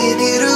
city to